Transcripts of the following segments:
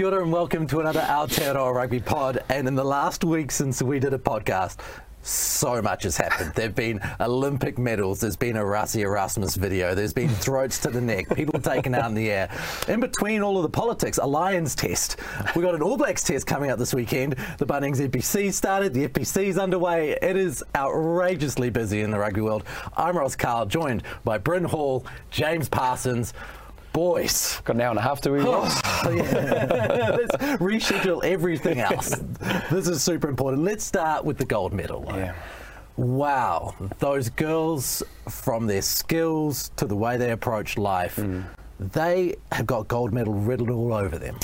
Kia ora and welcome to another Aotearoa Rugby Pod. And in the last week since we did a podcast, so much has happened. There have been Olympic medals, there's been a Rassie Erasmus video, there's been throats to the neck, people taken out in the air. In between all of the politics, a Lions test. We've got an All Blacks test coming up this weekend. The Bunnings NPC started, the NPC's underway. It is outrageously busy in the rugby world. I'm Ross Karl, joined by Bryn Hall, James Parsons. Boys, Got an hour and a half to? Ross? Oh. Let's reschedule everything else. This is super important. Let's start with the gold medal. Yeah. Wow, those girls, from their skills to the way they approach life, Mm. they have got gold medal riddled all over them.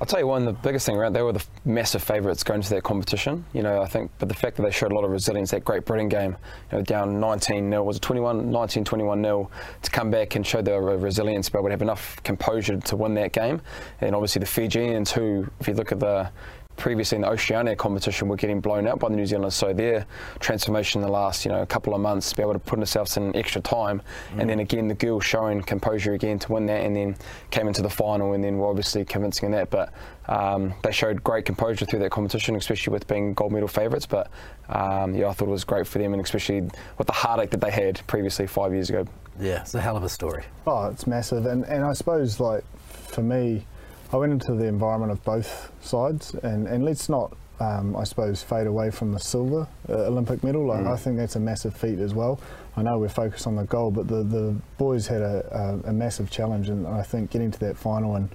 I'll tell you one, the biggest thing around, they were the massive favourites going to that competition. You know, I think, but the fact that they showed a lot of resilience, that Great Britain game, you know, down 19 0, was it 21, 19, 21 0, to come back and show their resilience, but would have enough composure to win that game. And obviously the Fijians, who, if you look at the previously in the Oceania competition were getting blown out by the New Zealanders. So their transformation in the last you know couple of months to be able to put themselves in extra time, and then again the girls showing composure again to win that, and then came into the final, and then were obviously convincing in that. But um, they showed great composure through that competition, especially with being gold medal favourites. But um, yeah, I thought it was great for them, and especially with the heartache that they had previously five years ago. Yeah, it's a hell of a story. Oh, it's massive, and, and I suppose like for me, I went into the environment of both sides, and, and let's not, um, I suppose, fade away from the silver uh, Olympic medal. Like I think that's a massive feat as well. I know we're focused on the gold, but the, the boys had a, a, a massive challenge, and I think getting to that final and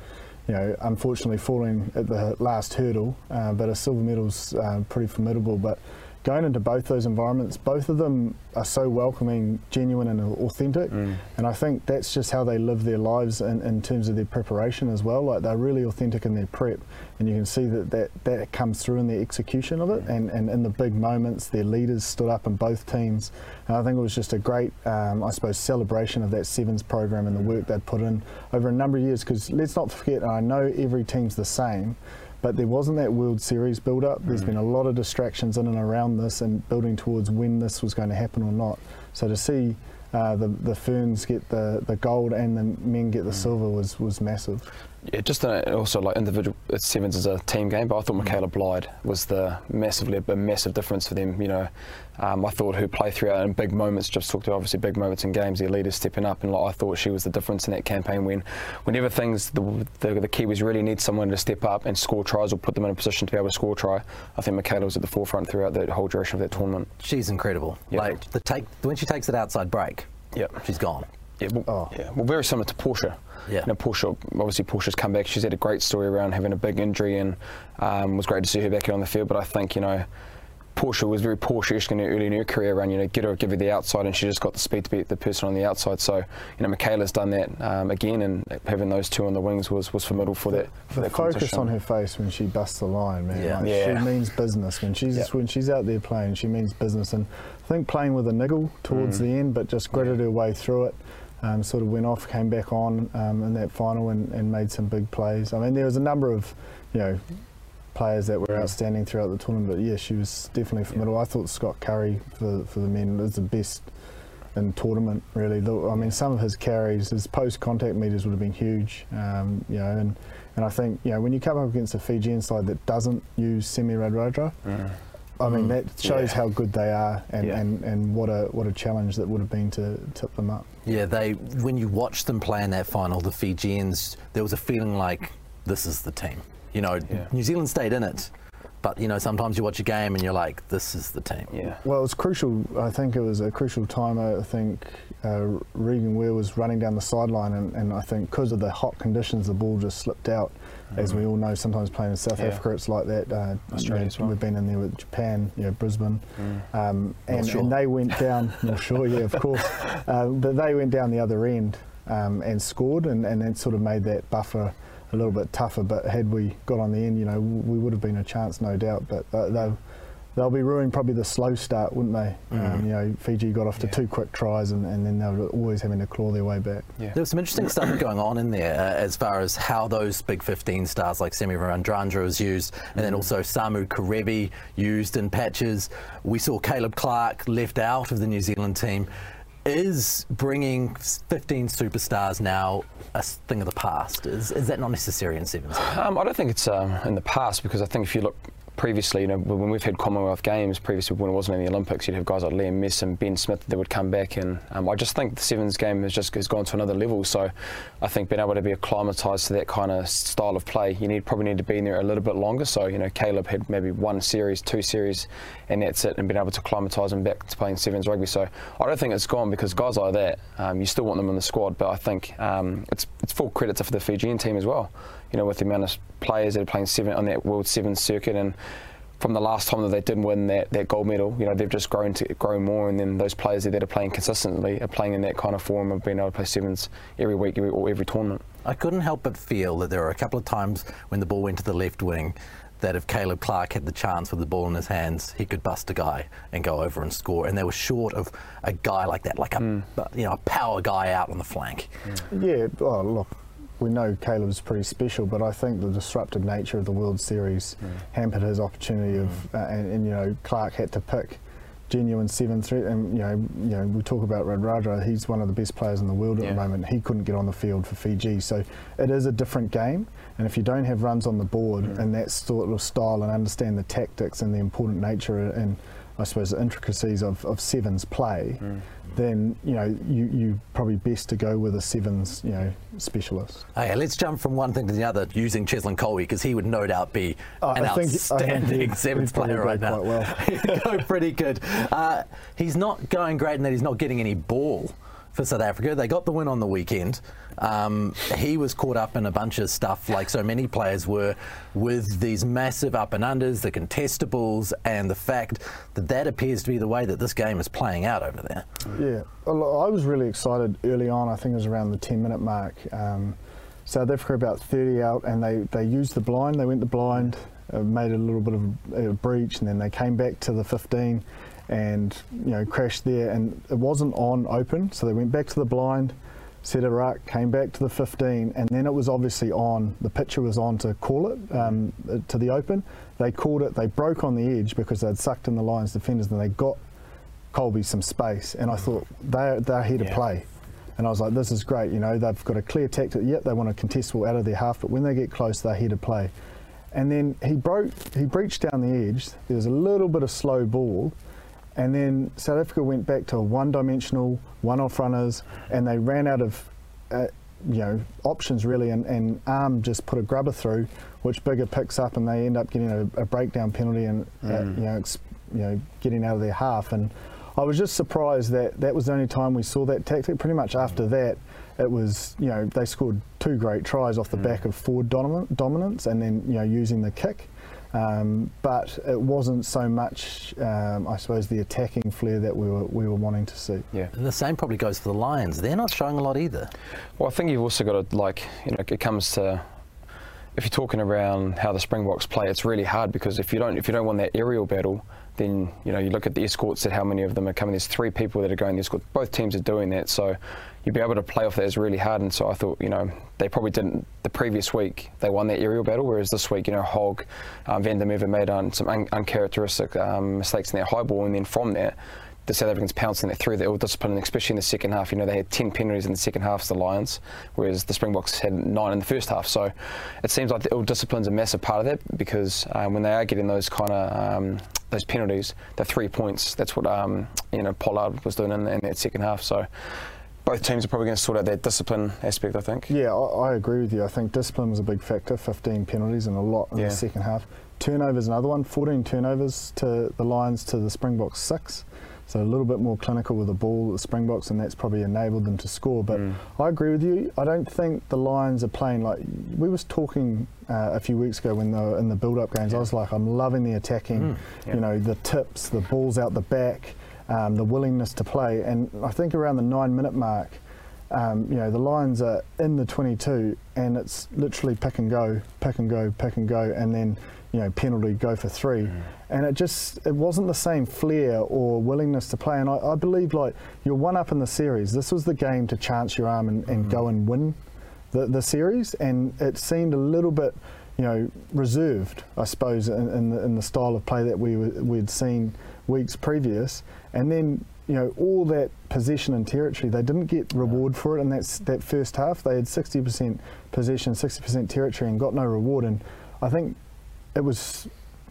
you know, unfortunately falling at the last hurdle, uh, but a silver medal's uh, pretty formidable. But going into both those environments, both of them are so welcoming, genuine, and authentic. Mm. And I think that's just how they live their lives in, in terms of their preparation as well. Like they're really authentic in their prep, and you can see that that, that comes through in the execution of it. And, and in the big moments, their leaders stood up in both teams. And I think it was just a great, um, I suppose, celebration of that Sevens program and the work they'd put in over a number of years. Because let's not forget, and I know every team's the same but there wasn't that World Series build up. There's been a lot of distractions in and around this and building towards when this was going to happen or not. So to see uh, the, the Ferns get the, the gold and the men get the silver was, was massive. Yeah, just also like individual uh, sevens is a team game, but I thought Michaela Blyde was the massively a massive difference for them. You know, um, I thought her play throughout in big moments. Just talked to obviously big moments in games, their leaders stepping up, and like, I thought she was the difference in that campaign. When, whenever things the, the the Kiwis really need someone to step up and score tries or put them in a position to be able to score a try, I think Michaela was at the forefront throughout the whole duration of that tournament. She's incredible. Yeah. Like the take when she takes it outside break, Yep. she's gone. Yeah, well, Oh. yeah, well, very similar to Portia. Yeah. You know, Portia, obviously Portia's come back. She's had a great story around having a big injury, and um, it was great to see her back here on the field. But I think you know, Portia was very Portia-esque in her early in her career around you know get her, give her the outside, and she just got the speed to beat the person on the outside. So you know, Michaela's done that um, again, and having those two on the wings was was formidable for that. For The that focus competition. on her face when she busts the line, man. Yeah. Like, Yeah. She means business when she's Yeah. when she's out there playing. She means business, and I think playing with a niggle towards Mm. the end, but just gritted her way through it. Um, sort of went off, came back on um, in that final, and, and made some big plays. I mean, there was a number of, you know, players that were Mm. outstanding throughout the tournament. But yeah, she was definitely formidable. I thought Scott Curry for for the men was the best in tournament. Really, Though, I mean, some of his carries, his post contact meters would have been huge. Um, you know, and and I think you know when you come up against a Fijian side that doesn't use Semi Radradra, I mean, that shows Yeah. how good they are, and, Yeah. and, and what a what a challenge that would have been to tip them up. Yeah, they when you watch them play in that final, the Fijians, there was a feeling like this is the team. You know, Yeah. New Zealand stayed in it, but you know sometimes you watch a game and you're like, this is the team. Yeah. Well, it was crucial. I think it was a crucial time. I think uh, Regan Ware was running down the sideline, and, and I think because of the hot conditions, the ball just slipped out. As we all know, sometimes playing in South Yeah. Africa, it's like that. Uh, Australia you know, as well. We've been in there with Japan, you know, Brisbane, um, and, Shore. and they went down. North Shore, yeah, of course. Uh, but they went down the other end um, and scored, and, and that sort of made that buffer a little bit tougher. But had we got on the end, you know, we would have been a chance, no doubt. But uh, they'll they'll be ruining probably the slow start, wouldn't they? Um, you know, Fiji got off to Yeah. two quick tries, and, and then they were always having to claw their way back. Yeah. There was some interesting stuff going on in there uh, as far as how those big 15 stars like Semi Radradra was used, and then also Samu Kerevi used in patches. We saw Caleb Clark left out of the New Zealand team. Is bringing 15 superstars now a thing of the past? Is, is that not necessary in sevens? Um, I don't think it's um, in the past because I think if you look previously, you know, when we've had Commonwealth Games previously when it wasn't in the Olympics, you'd have guys like Liam Mess and Ben Smith that would come back, and um, I just think the sevens game has just has gone to another level. So I think being able to be acclimatised to that kind of style of play, you need probably need to be in there a little bit longer. So you know, Caleb had maybe one series, two series, and that's it, and been able to acclimatise him back to playing sevens rugby. So I don't think it's gone because guys like that, um, you still want them in the squad, but I think um, it's it's full credit to the Fijian team as well. You know, with the amount of players that are playing seven on that World Seven circuit, and from the last time that they did win that, that gold medal, you know, they've just grown to grown more, and then those players that are playing consistently are playing in that kind of form of being able to play sevens every week every, or every tournament. I couldn't help but feel that there were a couple of times when the ball went to the left wing that if Caleb Clark had the chance with the ball in his hands, he could bust a guy and go over and score. And they were short of a guy like that, like a hmm. you know a power guy out on the flank. Yeah, oh, look, we know Caleb's pretty special, but I think the disruptive nature of the World Series hampered his opportunity of, uh, and, and you know, Clark had to pick genuine seven threat, and you know, you know, we talk about Radradra. He's one of the best players in the world at Yeah. the moment. He couldn't get on the field for Fiji, so it is a different game. And if you don't have runs on the board and that sort of style, and understand the tactics and the important nature and I suppose the intricacies of, of sevens play, then you know you you probably best to go with a sevens you know specialist. Okay, let's jump from one thing to the other using Cheslin Kolbe because he would no doubt be Uh, an I think- think outstanding sevens player right now. quite well. He'd go pretty good. Uh, he's not going great in that he's not getting any ball for South Africa. They got the win on the weekend. Um, he was caught up in a bunch of stuff, like so many players were, with these massive up and unders, the contestables, and the fact that that appears to be the way that this game is playing out over there. Yeah, I was really excited early on. I think it was around the 10 minute mark. Um, South Africa about 30 out, and they, they used the blind. They went the blind, uh, made a little bit of a, a breach, and then they came back to the 15 and you know crashed there. And it wasn't on open, so they went back to the blind. Set a ruck, came back to the 15, and then it was obviously on. The pitcher was on to call it um, to the open. They called it. They broke on the edge because they'd sucked in the Lions defenders, and they got Kolbe some space, and I thought they're they're here to Yeah. play, and I was like, this is great. You know, they've got a clear tactic. Yep, they want to contest ball out of their half, but when they get close, they're here to play. And then he broke, he breached down the edge. There was a little bit of slow ball, and then South Africa went back to one-dimensional, one-off runners, and they ran out of. Uh, you know, options really, and, and Am just put a grubber through, which Biggar picks up, and they end up getting a, a breakdown penalty and uh, you know, you know, getting out of their half. And I was just surprised that that was the only time we saw that tactic. Pretty much after that, it was you know they scored two great tries off the back of forward dominance, and then you know using the kick. Um, but it wasn't so much, um, I suppose, the attacking flair that we were we were wanting to see. Yeah. And the same probably goes for the Lions. They're not showing a lot either. Well, I think you've also got to like, you know, it comes to if you're talking around how the Springboks play, it's really hard because if you don't if you don't want that aerial battle, then you know you look at the escorts at how many of them are coming. There's three people that are going the escort. Both teams are doing that, so you'll be able to play off that is really hard. And so I thought, you know, they probably didn't the previous week. They won that aerial battle, whereas this week, you know, Hogg, um, Van made um, some un- uncharacteristic um, mistakes in their high ball, and then from there, the South Africans pouncing that through the ill discipline, especially in the second half. You know, they had 10 penalties in the second half, the Lions, whereas the Springboks had nine in the first half. So it seems like the ill discipline's a massive part of that because um, when they are getting those kind of um, those penalties, the three points, that's what um, you know Pollard was doing in, in that second half. So both teams are probably going to sort out that discipline aspect, I think. Yeah, I, I, agree with you. I think discipline was a big factor, 15 penalties and a lot in yeah. the second half. Turnovers, another one, 14 turnovers to the Lions to the Springboks, six. So a little bit more clinical with the ball, the Springboks, and that's probably enabled them to score. But mm. I agree with you. I don't think the Lions are playing like we was talking uh, a few weeks ago when they were in the build-up games. Yeah. I was like, I'm loving the attacking, mm. yeah. you know, the tips, the balls out the back, um, the willingness to play. And I think around the nine-minute mark, um, you know, the Lions are in the 22, and it's literally pick and go, pick and go, pick and go, and then you know, penalty, go for three. Mm. And it just, it wasn't the same flair or willingness to play. And I, I, believe, like, you're one up in the series. This was the game to chance your arm and, and mm. go and win the, the series. And it seemed a little bit, you know, reserved, I suppose, in, in, the, in the style of play that we we'd seen weeks previous. And then, you know, all that possession and territory, they didn't get reward for it in that, that first half. They had 60% possession, 60% territory, and got no reward. And I think it was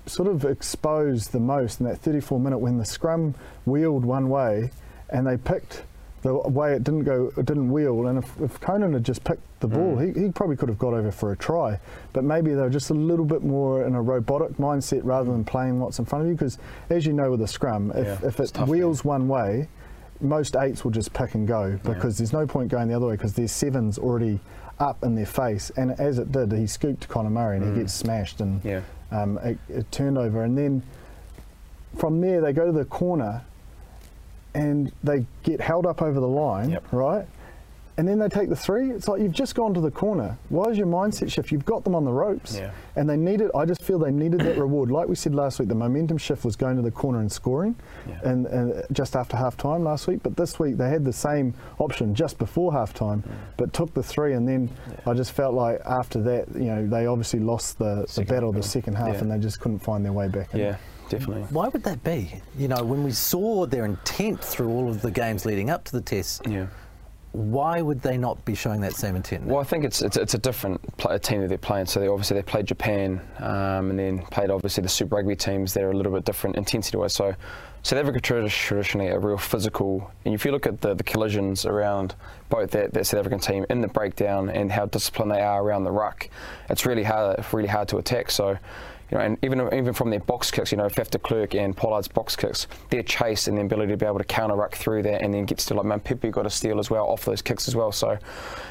sort of exposed the most in that 34 minute when the scrum wheeled one way and they picked the way it didn't go, it didn't wheel. And if, if Conan had just picked the ball, mm. he, he probably could have got over for a try. But maybe they were just a little bit more in a robotic mindset rather than playing what's in front of you. Because as you know with a scrum, if, yeah, if it wheels tough, one way, most eights will just pick and go because yeah. there's no point going the other way because there's sevens already up in their face. And as it did, he scooped Conor Murray and mm. he gets smashed and yeah. um, it, it turned over. And then from there, they go to the corner and they get held up over the line, yep. right? and then they take the three. It's like you've just gone to the corner. Why is your mindset shift? You've got them on the ropes, yeah. and they needed. I just feel they needed that reward. Like we said last week, the momentum shift was going to the corner and scoring, yeah. and, and, just after half time last week. But this week they had the same option just before half time, yeah. but took the three, and then I just felt like after that, you know, they obviously lost the, the battle, the second half, and they just couldn't find their way back. In. Yeah definitely. Why would that be? You know, when we saw their intent through all of the games leading up to the test, yeah why would they not be showing that same intent? Now? Well, I think it's it's, it's a different play, team that they're playing. So they obviously they played Japan um, and then played obviously the Super Rugby teams. They're a little bit different intensity-wise. So South Africa traditionally a real physical. And if you look at the, the collisions around both that, that South African team in the breakdown and how disciplined they are around the ruck, it's really hard really hard to attack. So you know, and even even from their box kicks, you know, Faf de Klerk and Pollard's box kicks, their chase and the ability to be able to counter ruck through that and then get still like Mapimpi got a steal as well off those kicks as well. So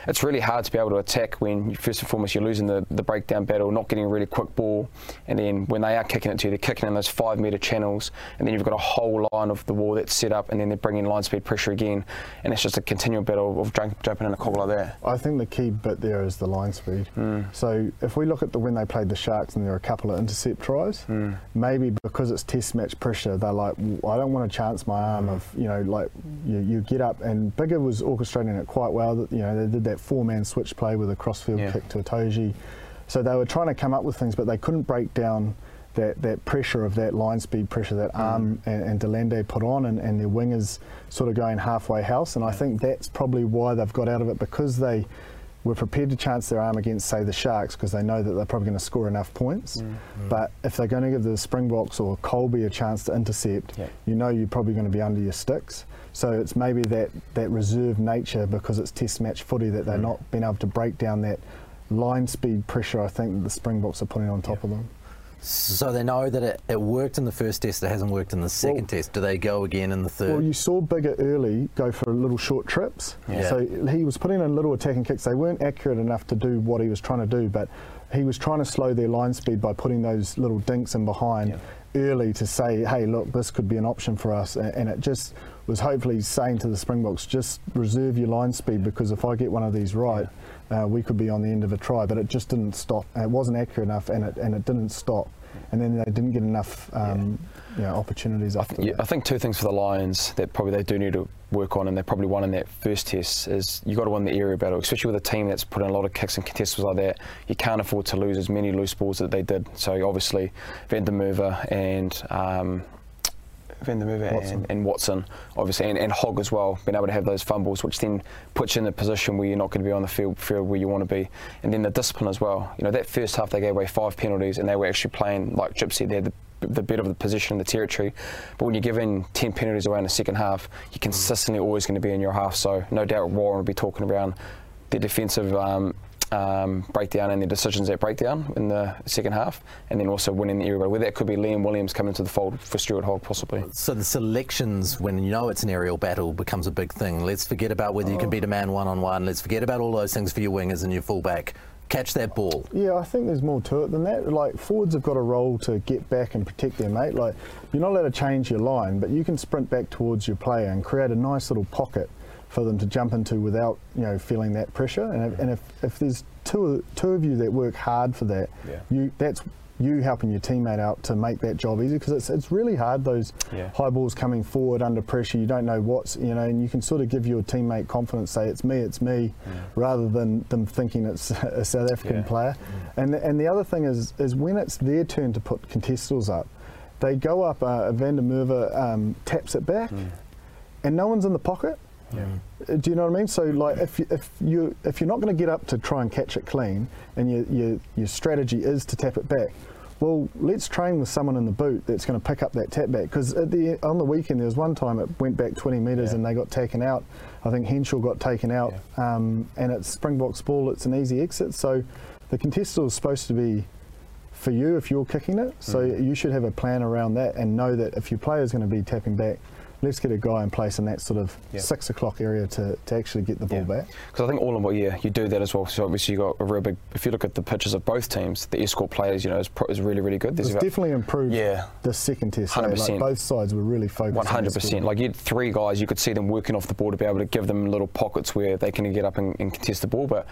it's really hard to be able to attack when you, first and foremost you're losing the, the breakdown battle, not getting a really quick ball, and then when they are kicking it to you, they're kicking in those five metre channels, and then you've got a whole line of the wall that's set up, and then they're bringing line speed pressure again, and it's just a continual battle of jumping in a cobble like that. I think the key bit there is the line speed. Mm. So if we look at the when they played the Sharks and there were a couple of intercept tries, Mm. Maybe because it's test match pressure, they're like, I don't want to chance my arm of, you know, like you, you get up. And Biggar was orchestrating it quite well. That You know, they did that four man switch play with a crossfield yeah. kick to Itoje. So they were trying to come up with things, but they couldn't break down that, that pressure of that line speed pressure that mm. Am and, and de put on, and, and their wingers sort of going halfway house. And I think that's probably why they've got out of it because they were prepared to chance their arm against, say, the Sharks because they know that they're probably going to score enough points. Mm. Mm. But if they're going to give the Springboks or Kolbe a chance to intercept, yeah. you know you're probably going to be under your sticks. So it's maybe that, that reserved nature because it's test match footy that they're mm. not being able to break down that line speed pressure I think that the Springboks are putting on top yeah. of them. So they know that it, it, worked in the first test, it hasn't worked in the second well, test. Do they go again in the third? Well, you saw Biggar early go for little short trips. Yeah. So he was putting in little attacking kicks. They weren't accurate enough to do what he was trying to do, but he was trying to slow their line speed by putting those little dinks in behind yeah. early to say, hey, look, this could be an option for us. And it just was hopefully saying to the Springboks, just reserve your line speed because if I get one of these right, yeah uh, we could be on the end of a try, but it just didn't stop. It wasn't accurate enough, and it and it didn't stop. And then they didn't get enough um, yeah. you know, opportunities. I, th- yeah, I think two things for the Lions that probably they do need to work on, and they probably won in that first test is you got to win the area battle, especially with a team that's put in a lot of kicks and contests like that. You can't afford to lose as many loose balls that they did. So obviously, Van der Merwe and um, Merwe Watson. and, and Watson, obviously, and, and Hogg as well, being able to have those fumbles, which then puts you in a position where you're not going to be on the field, field where you want to be. And then the discipline as well. You know, that first half they gave away five penalties and they were actually playing, like Gypsy said, they had the, the bit of the position, in the territory. But when you're giving 10 penalties away in the second half, you're consistently always going to be in your half. So no doubt Warren will be talking around the defensive um, um, breakdown and the decisions at breakdown in the second half, and then also winning the area. Whether that could be Liam Williams coming to the fold for Stuart Hogg, possibly. So the selections, when you know it's an aerial battle, becomes a big thing. Let's forget about whether you can beat a man one on one. Let's forget about all those things for your wingers and your fullback. Catch that ball. Yeah, I think there's more to it than that. Like forwards have got a role to get back and protect their mate. Like you're not allowed to change your line, but you can sprint back towards your player and create a nice little pocket for them to jump into without you know feeling that pressure. And if, and if, if there's two two of you that work hard for that, Yeah. you that's you helping your teammate out to make that job easy because it's, it's really hard those Yeah. high balls coming forward under pressure you don't know what's you know and you can sort of give your teammate confidence say it's me it's me rather than them thinking it's a South African Yeah. player and and the other thing is is when it's their turn to put contestals up they go up uh, Van der Merwe um, taps it back and no one's in the pocket uh, do you know what I mean? So, like, if you, if you if you're not going to get up to try and catch it clean, and your, your your strategy is to tap it back, well, let's train with someone in the boot that's going to pick up that tap back. Because at the on the weekend there was one time it went back 20 metres Yeah. and they got taken out. I think Henshaw got taken out, um, and it's Springboks ball. It's an easy exit. So, the contestal is supposed to be for you if you're kicking it. So Mm. you should have a plan around that and know that if your player is going to be tapping back, let's get a guy in place in that sort of Yeah. six o'clock area to, to actually get the ball Yeah. back. Because I think all in all, yeah, you do that as well. So obviously you got a real big. If you look at the pitches of both teams, the escort players, you know, is, pro, is really really good. It's about- definitely improved Yeah. the second test. eh? 100%. Like both sides were really focused. One hundred percent. Like you had three guys, you could see them working off the ball to be able to give them little pockets where they can get up and, and contest the ball. But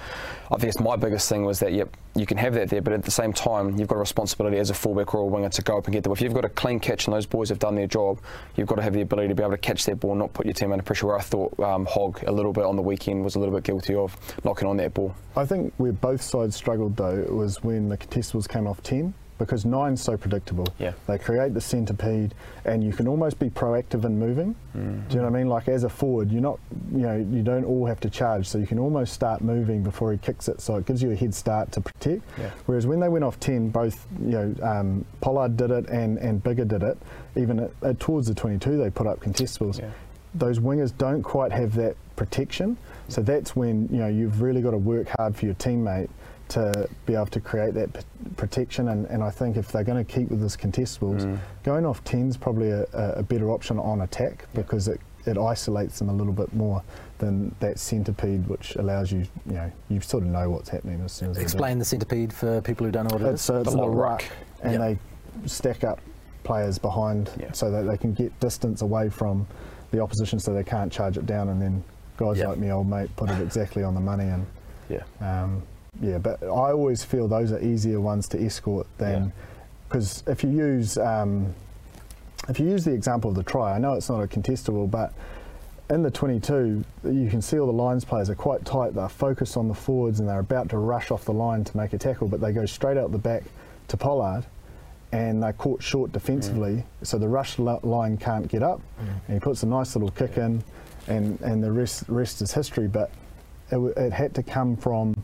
I guess my biggest thing was that yep, you can have that there, but at the same time, you've got a responsibility as a fullback or a winger to go up and get the ball. If you've got a clean catch and those boys have done their job, you've got to have the ability to be able to catch that ball not put your team under pressure. Where I thought um, Hogg a little bit on the weekend was a little bit guilty of knocking on that ball. I think where both sides struggled though was when the contestables came off ten because nine's so predictable. Yeah. They create the centipede and you can almost be proactive in moving. Mm. Do you know what I mean? Like as a forward, you're not you know, you don't all have to charge, so you can almost start moving before he kicks it, so it gives you a head start to protect. Yeah. Whereas when they went off ten, both you know, um, Pollard did it and, and Biggar did it. Even at, at, towards the twenty two they put up contestables. Yeah. Those wingers don't quite have that protection. So that's when you know you've really got to work hard for your teammate to be able to create that p- protection. And, and I think if they're going to keep with this contestables, Mm. going off 10 is probably a, a a better option on attack because it, it isolates them a little bit more than that centipede, which allows you, you know, you sort of know what's happening as soon as they do. Explain the centipede for people who don't know what it It's, is. uh, it's The the long ruck, ruck. and Yep. they stack up players behind Yeah. so that they can get distance away from the opposition so they can't charge it down and then guys Yep. like me old mate put it exactly on the money and Yeah. um, yeah but I always feel those are easier ones to escort than because if you use um, if you use the example of the try I know it's not a contestable but in the 22, you can see all the lines players are quite tight. They're focused on the forwards and they're about to rush off the line to make a tackle, but they go straight out the back to Pollard and they're caught short defensively. So the rush line can't get up. And he puts a nice little kick in, and, and the rest, rest is history. But it, it had to come from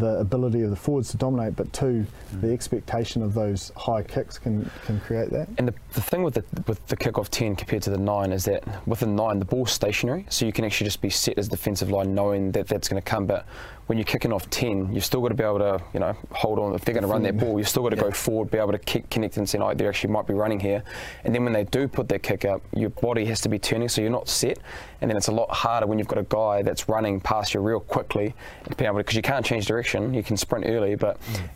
the ability of the forwards to dominate, but two, the mm. expectation of those high kicks can, can create that. And the, the thing with the with the kick off ten compared to the nine is that with the nine the ball's stationary, so you can actually just be set as defensive line, knowing that that's going to come. But when you're kicking off ten, you've still got to be able to you know hold on. If they're going to run that mm-hmm. ball, you've still got to go forward, be able to kick, connect, and say, "Oh, they actually might be running here." And then when they do put their kick up, your body has to be turning, so you're not set. And then it's a lot harder when you've got a guy that's running past you real quickly, and being able because you can't change direction. You can sprint early, but mm.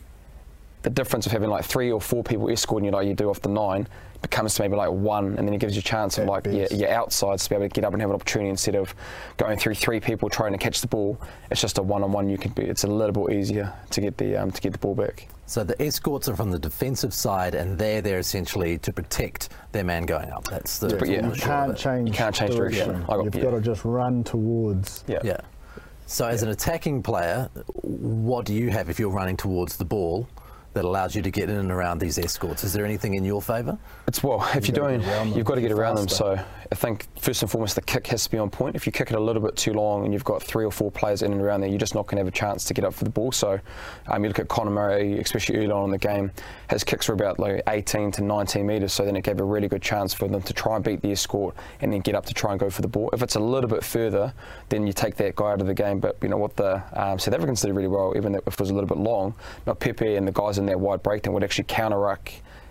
the difference of having like three or four people escorting you like you do off the nine becomes to maybe like one, and then it gives you a chance of like your, best. your outsides to be able to get up and have an opportunity instead of going through three people trying to catch the ball. It's just a one-on-one. You can be. It's a little bit easier to get the um, to get the ball back. So the escorts are from the defensive side, and they're there essentially to protect their man going up. That's the. But yeah. You can't change. You can't change direction. I got- You've yeah. got to just run towards. Yeah. Yeah. So as an attacking player, what do you have if you're running towards the ball? That allows you to get in and around these escorts. Is there anything in your favour? It's well, if you're gotta doing, you've got to get around them. So I think first and foremost, the kick has to be on point. If you kick it a little bit too long and you've got three or four players in and around there, you're just not going to have a chance to get up for the ball. So um, you look at Conor Murray, especially early on in the game, his kicks were about like 18 to 19 metres. So then it gave a really good chance for them to try and beat the escort and then get up to try and go for the ball. If it's a little bit further, then you take that guy out of the game. But you know what the um, South Africans did really well, even if it was a little bit long. Now Pepe and the guys in that wide breakdown would actually counter ruck,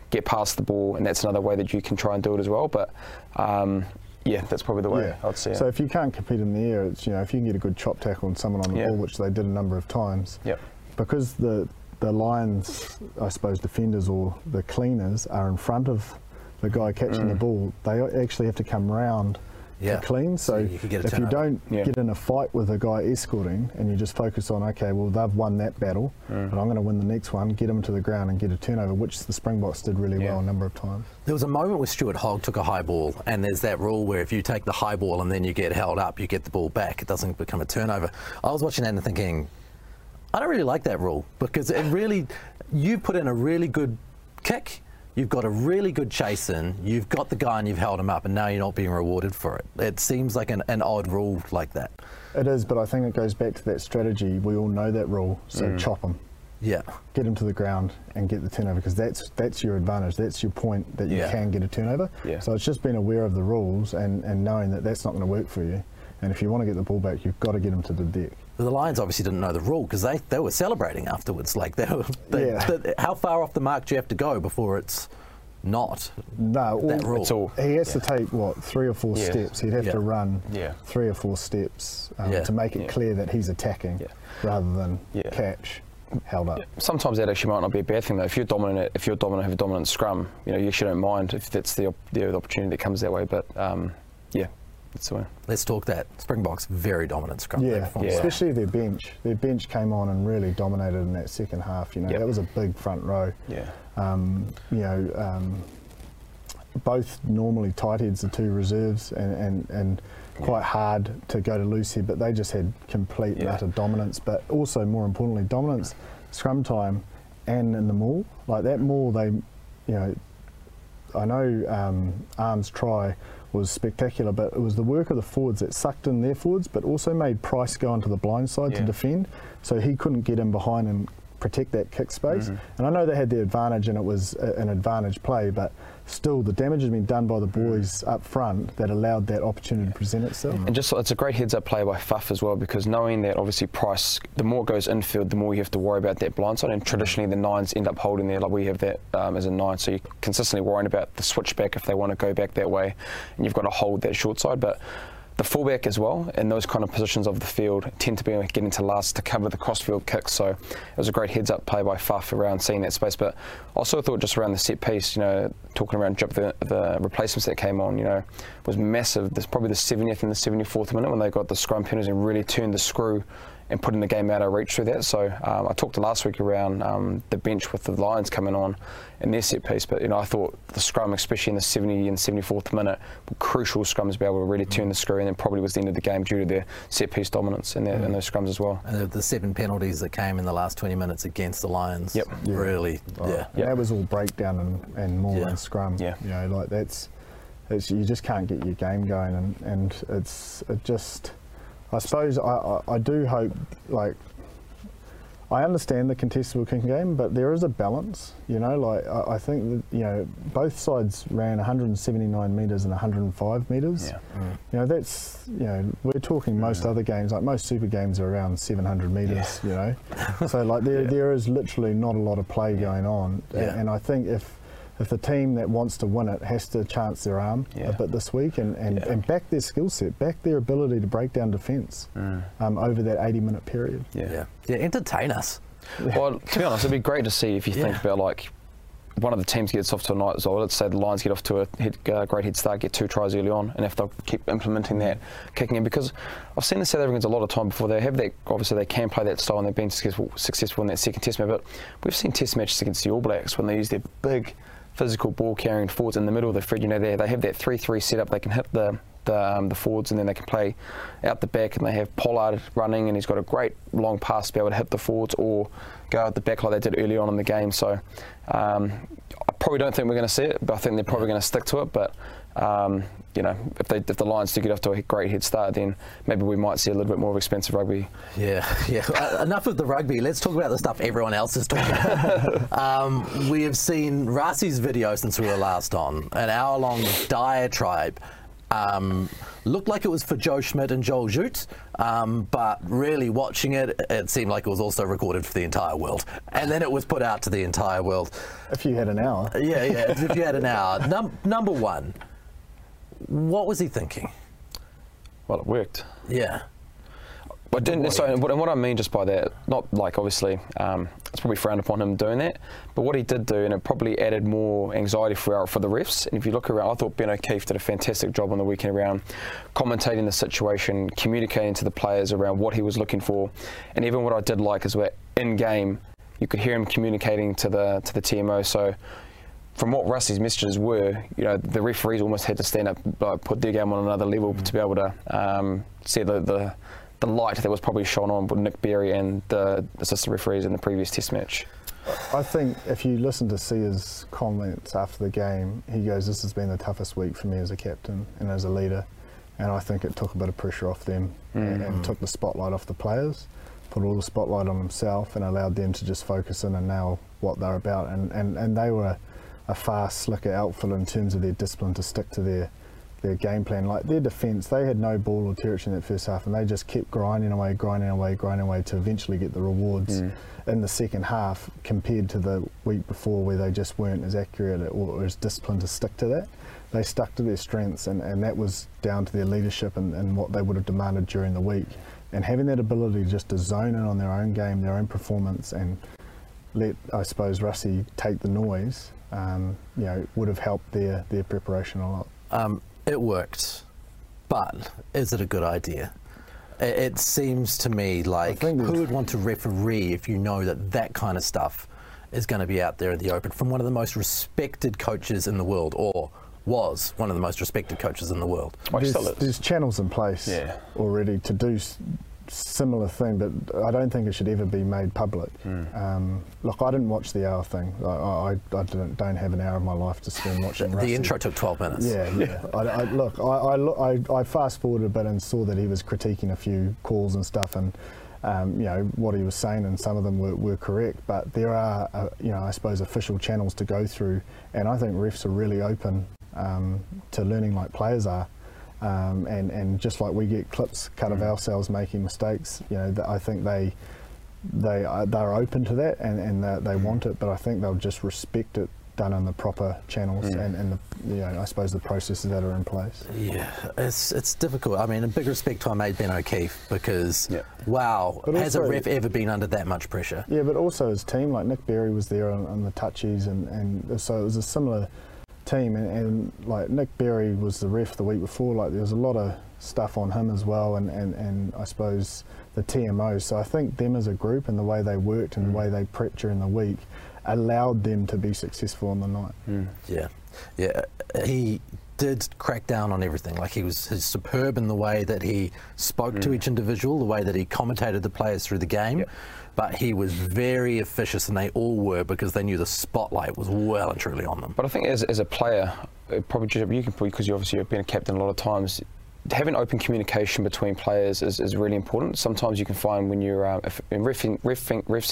get past the ball, and that's another way that you can try and do it as well. But um, yeah, that's probably the way I'd see it. So if you can't compete in the air, it's you know if you can get a good chop tackle on someone on the Yeah. ball, which they did a number of times. Yep. Because the the Lions, I suppose, defenders or the cleaners are in front of the guy catching the ball. They actually have to come round Yeah. to clean. So, So you could get if you don't Yeah. get in a fight with a guy escorting and you just focus on okay, well they've won that battle, Mm. but I'm going to win the next one, get them to the ground and get a turnover, which the Springboks did really Yeah. well a number of times. There was a moment where Stuart Hogg took a high ball, and there's that rule where if you take the high ball and then you get held up, you get the ball back. It doesn't become a turnover. I was watching that and thinking, I don't really like that rule because it really, you put in a really good kick, you've got a really good chase in, you've got the guy and you've held him up, and now you're not being rewarded for it. It seems like an, an odd rule like that. It is, but I think it goes back to that strategy. We all know that rule, so Mm. chop him. Yeah. get him to the ground and get the turnover because that's that's your advantage. That's your point that you Yeah. can get a turnover. Yeah. So it's just being aware of the rules and, and knowing that that's not going to work for you. And if you want to get the ball back, you've got to get him to the deck. But the Lions obviously didn't know the rule because they, they were celebrating afterwards. Like, they were, they, Yeah. the- how far off the mark do you have to go before it's not? No, That all- rule. All he has to take what three or four Yeah. steps. He'd have Yeah. to run Yeah. three or four steps um, Yeah. to make it Yeah. clear that he's attacking Yeah. rather than Yeah. catch held up. sometimes that actually might not be a bad thing though. If you're dominant, if you're dominant, have a dominant scrum, you know, you actually don't mind if that's the, the opportunity that comes that way. But um, yeah, that's the way. Let's talk that. Springboks, very dominant scrum. Yeah, Yeah. especially their bench. Their bench came on and really dominated in that second half. You know, Yep. that was a big front row. Yeah. um, you know, um, both normally tight heads, the two reserves, and, and, and quite hard to go to loose here, but they just had complete Yeah. utter dominance, but also more importantly, dominance scrum time and in the maul. Like that maul, they, you know, I know um, Am's try was spectacular, but it was the work of the forwards that sucked in their forwards, but also made Price go onto the blind side to defend, so he couldn't get in behind and protect that kick space. Mm-hmm. And I know they had the advantage, and it was a, an advantage play, but still, the damage has been done by the boys up front that allowed that opportunity to present itself. And just it's a great heads up play by Faf as well because knowing that obviously Price, the more it goes infield, the more you have to worry about that blind side. And traditionally the nines end up holding there, like we have that um, as a nine. So you're consistently worrying about the switchback if they want to go back that way, and you've got to hold that short side. But the fullback as well, in those kind of positions of the field, tend to be getting to last to cover the crossfield kicks. So it was a great heads up play by Faf around seeing that space. But also thought just around the set piece, you know, talking around the, the replacements that came on, you know, was massive. There's probably the 70th and the 74th minute when they got the scrum penalties and really turned the screw and putting the game out of reach through that. So um, I talked last week around um, the bench with the Lions coming on in their set piece, but you know I thought the scrum, especially in the 70 and 74th minute, were crucial scrums to be able to really turn the screw, and then probably was the end of the game due to their set piece dominance in, their, in those scrums as well. And the, the seven penalties that came in the last 20 minutes against the Lions Yep. Yeah. really, yeah. And Yeah. that was all breakdown and, and more Yeah. than scrum. Yeah. You know, like that's, it's, you just can't get your game going, and, and it's it just. I suppose I, I, I do hope like. I understand the contestable kicking game, but there is a balance. You know, like I, I think that you know both sides ran 179 meters and 105 meters. Yeah. Mm. You know, that's you know we're talking most mm. other games like most super games are around 700 meters. You know, so like there Yeah. there is literally not a lot of play going on, A- Yeah. and I think if if the team that wants to win it has to chance their arm Yeah. a bit this week and, and, Yeah. and back their skill set, back their ability to break down defence um, over that 80 minute period. Yeah. Yeah. Yeah, entertain us. Well, to be honest, it'd be great to see if you think about like one of the teams gets off to a night as well. Let's say the Lions get off to a head, uh, great head start, get two tries early on, and if they'll keep implementing that kicking in, because I've seen the South Africans a lot of time before they have that. Obviously, they can play that style and they've been successful, successful in that second test match. But we've seen test matches against the All Blacks when they use their big physical ball carrying forwards in the middle of the field. You know, they they have that three-three setup. They can hit the the, um, the forwards, and then they can play out the back, and they have Pollard running, and he's got a great long pass to be able to hit the forwards or go out the back like they did early on in the game. So um, I probably don't think we're going to see it, but I think they're probably going to stick to it. But um, you know, if, they, if the Lions do get off to a great head start, then maybe we might see a little bit more of expensive rugby. Yeah, yeah. Uh, enough of the rugby. Let's talk about the stuff everyone else is talking about. um, we have seen Rassie's video since we were last on, an hour-long diatribe. Um, looked like it was for Joe Schmidt and Joel Jutge, um, but really watching it, it seemed like it was also recorded for the entire world. And then it was put out to the entire world. If you had an hour. Yeah, yeah, if you had an hour. Num- number one, what was he thinking? Well, it worked. Yeah. I didn't necessarily, and what I mean just by that, not like obviously um, it's probably frowned upon him doing that, but what he did do, and it probably added more anxiety for for the refs. And if you look around, I thought Ben O'Keeffe did a fantastic job on the weekend around commentating the situation, communicating to the players around what he was looking for, and even what I did like is that in game you could hear him communicating to the to the TMO. So from what Rassie's messages were, you know, the referees almost had to stand up, like, put their game on another level mm. to be able to um, see the, the the light that was probably shone on with Nick Berry and the assistant referees in the previous Test match. I think if you listen to Siya's comments after the game, he goes, "This has been the toughest week for me as a captain and as a leader," and I think it took a bit of pressure off them mm-hmm. and, and took the spotlight off the players, put all the spotlight on himself, and allowed them to just focus in and nail what they're about. And and, and they were a far slicker outfit in terms of their discipline to stick to their their game plan. Like their defence, they had no ball or territory in that first half, and they just kept grinding away, grinding away, grinding away to eventually get the rewards mm. in the second half. Compared to the week before, where they just weren't as accurate or as disciplined to stick to that. They stuck to their strengths, and, and that was down to their leadership and, and what they would have demanded during the week. And having that ability just to zone in on their own game, their own performance, and let I suppose Rassie take the noise, um, you know, would have helped their their preparation a lot. Um, it worked, but is it a good idea? It, it seems to me like who would want to referee if you know that that kind of stuff is going to be out there in the open from one of the most respected coaches in the world, or was one of the most respected coaches in the world. There's, there's channels in place yeah. already to do similar thing, but I don't think it should ever be made public. Mm. Um, look, I didn't watch the hour thing. I, I, I don't, have an hour of my life to spend watching. the Rassie. intro took 12 minutes. Yeah, yeah. I, I, look, I, I, fast forwarded a bit and saw that he was critiquing a few calls and stuff, and um, you know what he was saying, and some of them were, were correct. But there are, uh, you know, I suppose official channels to go through, and I think refs are really open um, to learning like players are. Um, and, and just like we get clips cut mm. of ourselves making mistakes, you know, I think they they are, they're open to that and, and they, they mm. want it, but I think they'll just respect it done in the proper channels mm. and, and the, you know, I suppose the processes that are in place. Yeah, it's it's difficult. I mean, a big respect to I made Ben O'Keeffe because yep. wow, but has also, a ref ever been under that much pressure? Yeah, but also his team, like Nick Berry was there on, on the touchies, and, and so it was a similar team, and, and, like Nick Berry was the ref the week before. Like there was a lot of stuff on him as well, and, and, and I suppose the TMO. So I think them as a group and the way they worked and mm. the way they prepped during the week allowed them to be successful on the night. Mm. Yeah, yeah. He did crack down on everything. Like he was superb in the way that he spoke mm. to each individual, the way that he commentated the players through the game. Yep but he was very officious, and they all were because they knew the spotlight was well and truly on them. But I think as, as a player, probably you can because you obviously have been a captain a lot of times having open communication between players is, is really important. Sometimes you can find when you're um, if,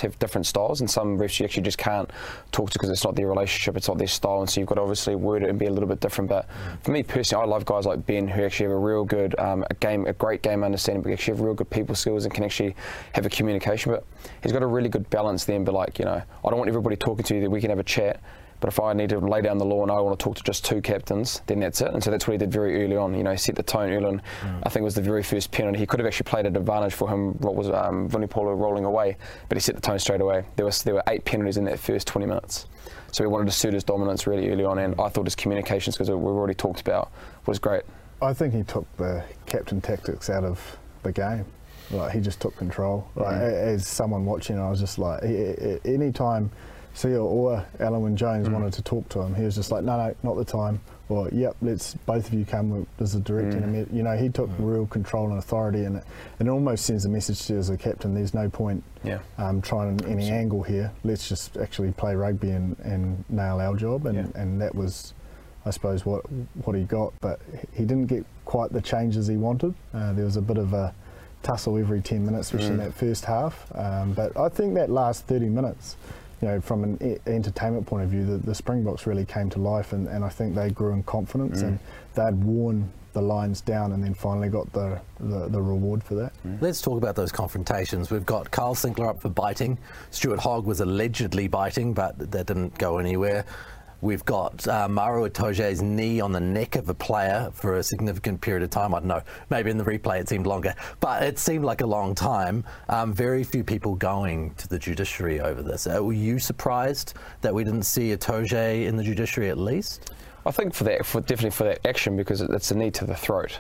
have different styles, and some refs you actually just can't talk to because it's not their relationship, it's not their style, and so you've got to obviously word it and be a little bit different. But for me personally, I love guys like Ben who actually have a real good um, a game, a great game understanding, but actually have real good people skills and can actually have a communication. But he's got a really good balance then. But like you know, I don't want everybody talking to you that we can have a chat but if I need to lay down the law and I want to talk to just two captains, then that's it. And so that's what he did very early on. You know, he set the tone early on. Mm. I think it was the very first penalty. He could have actually played an advantage for him. What was um, rolling away, but he set the tone straight away. There was there were eight penalties in that first 20 minutes. So he wanted to suit his dominance really early on, and I thought his communications, because we've already talked about, was great. I think he took the captain tactics out of the game. Like he just took control. Like, mm. As someone watching, I was just like, any time Seal or Alan Jones wanted to talk to him, he was just like, no, no, not the time. Or, yep, let's both of you come. as a direct enemy. You know, he took real control and authority, and it, and it almost sends a message to you as a captain. There's no point Yeah. um, trying any angle here. Let's just actually play rugby and, and nail our job. And, Yeah. and that was, I suppose, what what he got. But he didn't get quite the changes he wanted. Uh, there was a bit of a tussle every 10 minutes, especially in that first half. Um, but I think that last 30 minutes, you know, from an e- entertainment point of view, the, the Springboks really came to life, and, and I think they grew in confidence, mm. and they'd worn the lines down, and then finally got the, the, the reward for that. Mm. Let's talk about those confrontations. We've got Carl Sinclair up for biting. Stuart Hogg was allegedly biting, but that didn't go anywhere. We've got uh, Itoje's knee on the neck of a player for a significant period of time. I don't know. Maybe in the replay it seemed longer, but it seemed like a long time. Um, very few people going to the judiciary over this. Uh, were you surprised that we didn't see Itoje in the judiciary at least? I think for that, for definitely for that action because it's a knee to the throat,